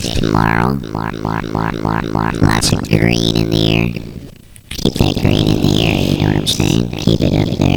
days tomorrow. More, more, more, more, more. Lots of green in the air. Keep that green in the air, you know what I'm saying? Keep it up there.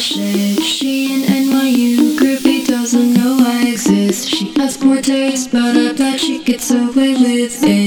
shit. She in NYU, groupie doesn't know I exist. She has poor taste, but I bet she gets away with it.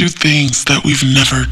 Do things that we've never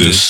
Wednesday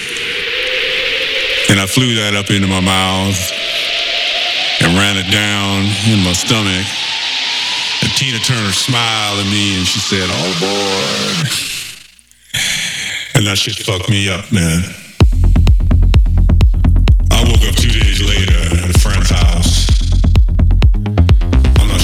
And I flew that up into my mouth and ran it down in my stomach. And Tina Turner smiled at me and she said, oh, all aboard. And that shit fucked me up, man. I woke up two days later at a friend's house. I'm not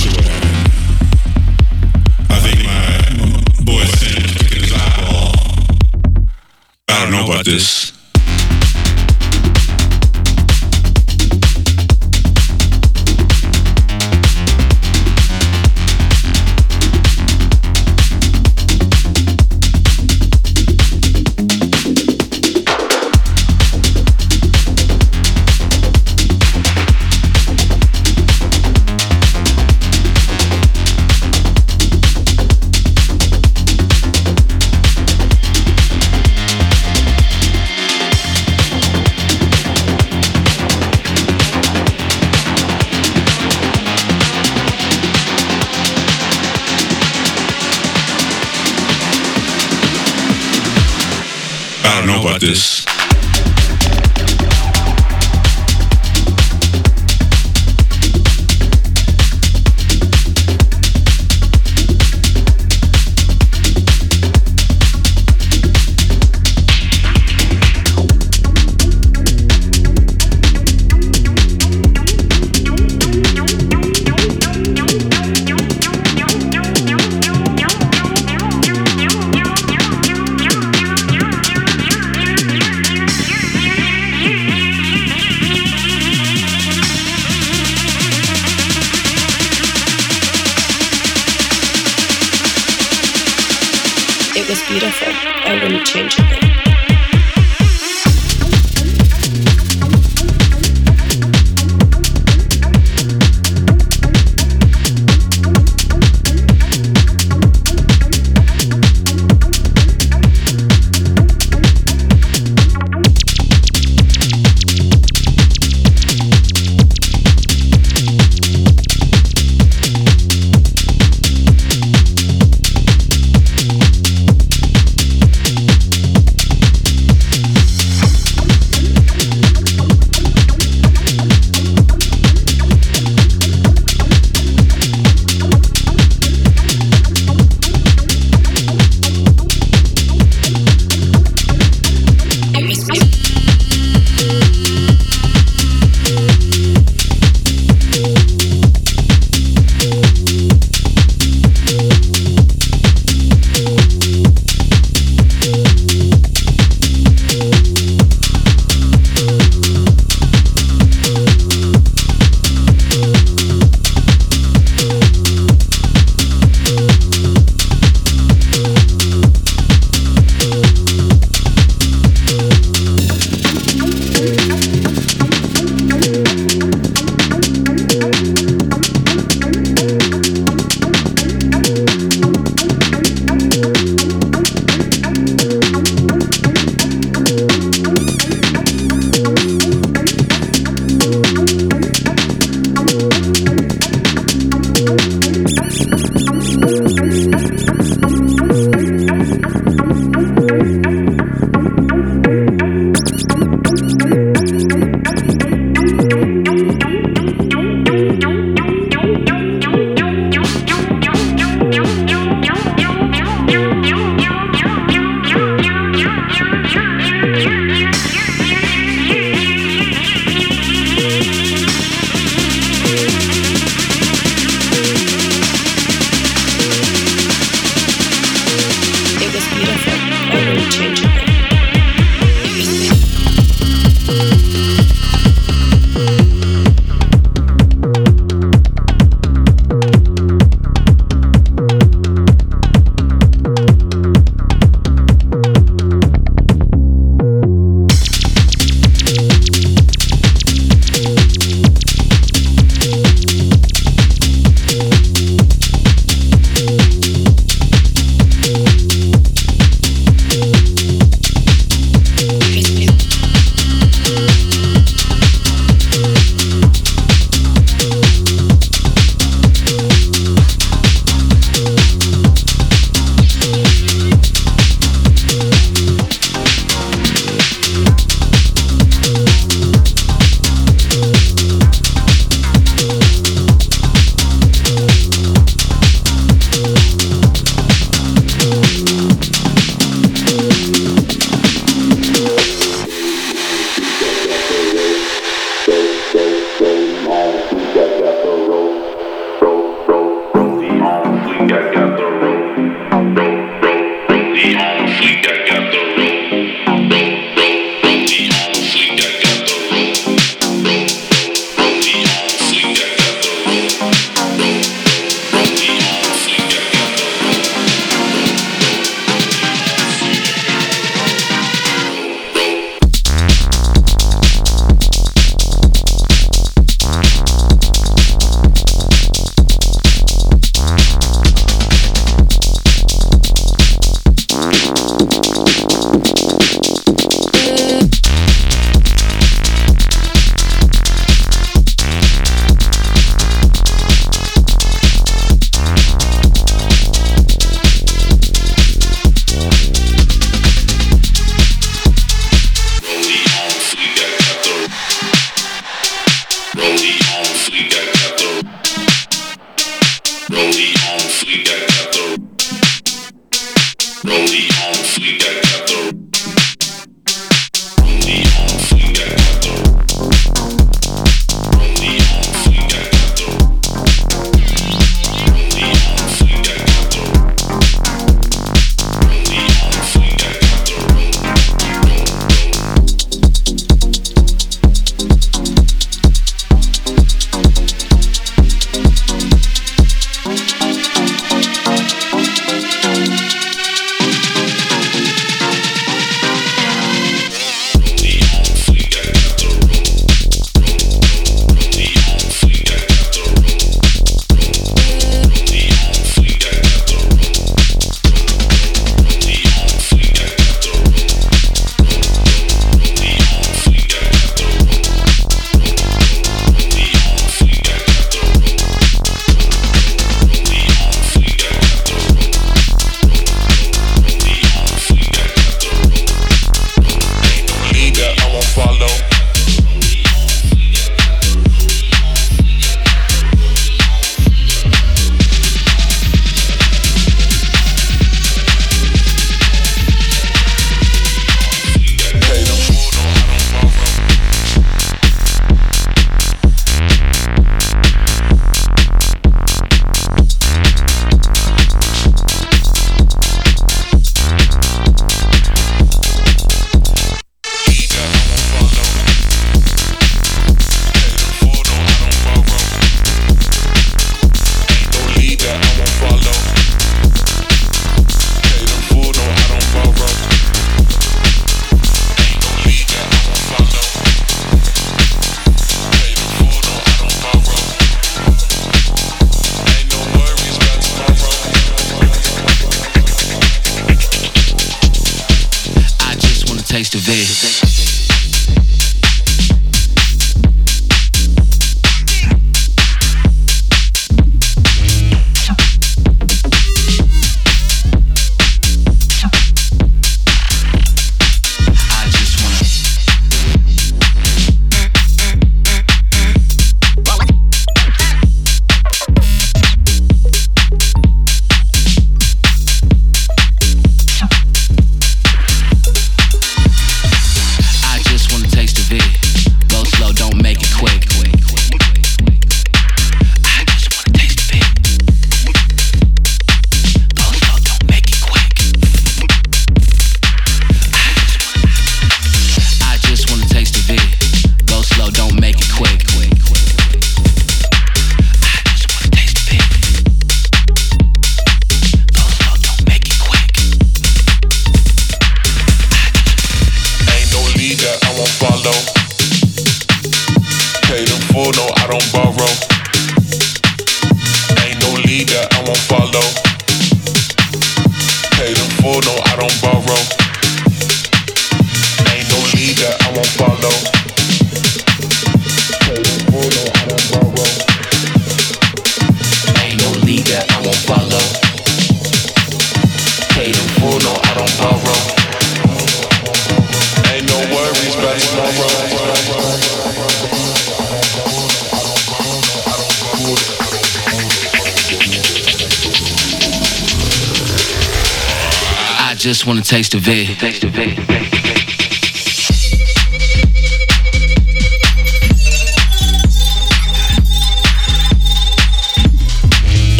I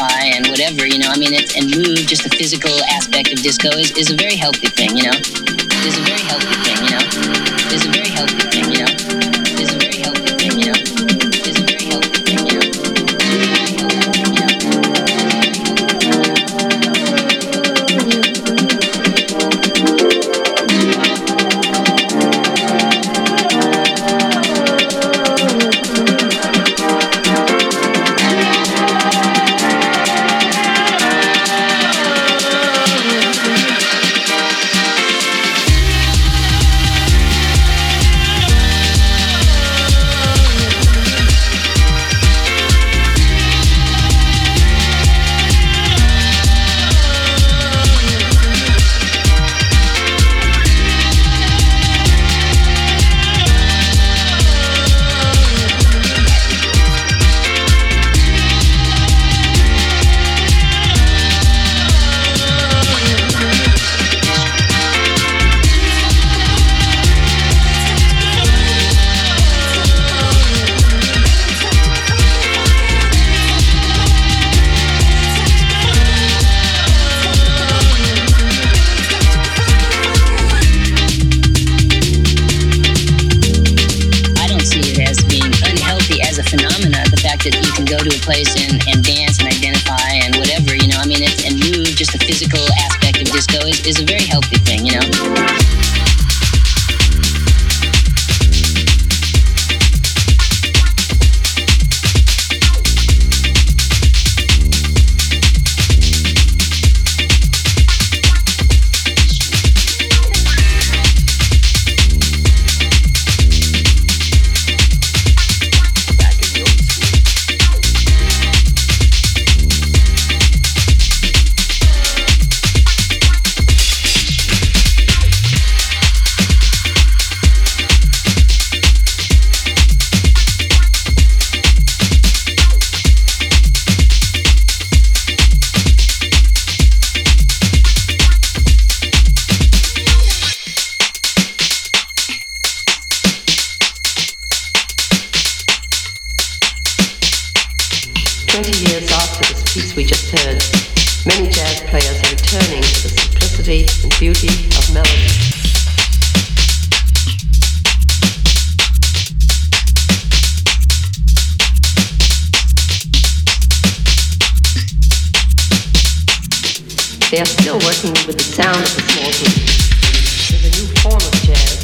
and whatever, you know. I mean, it's, and move, just the physical aspect of disco is, is a very healthy thing, you know. Is a very healthy thing, you know. Is a very healthy thing, you know. They are still working with the sound of the small group. There's a new form of jazz.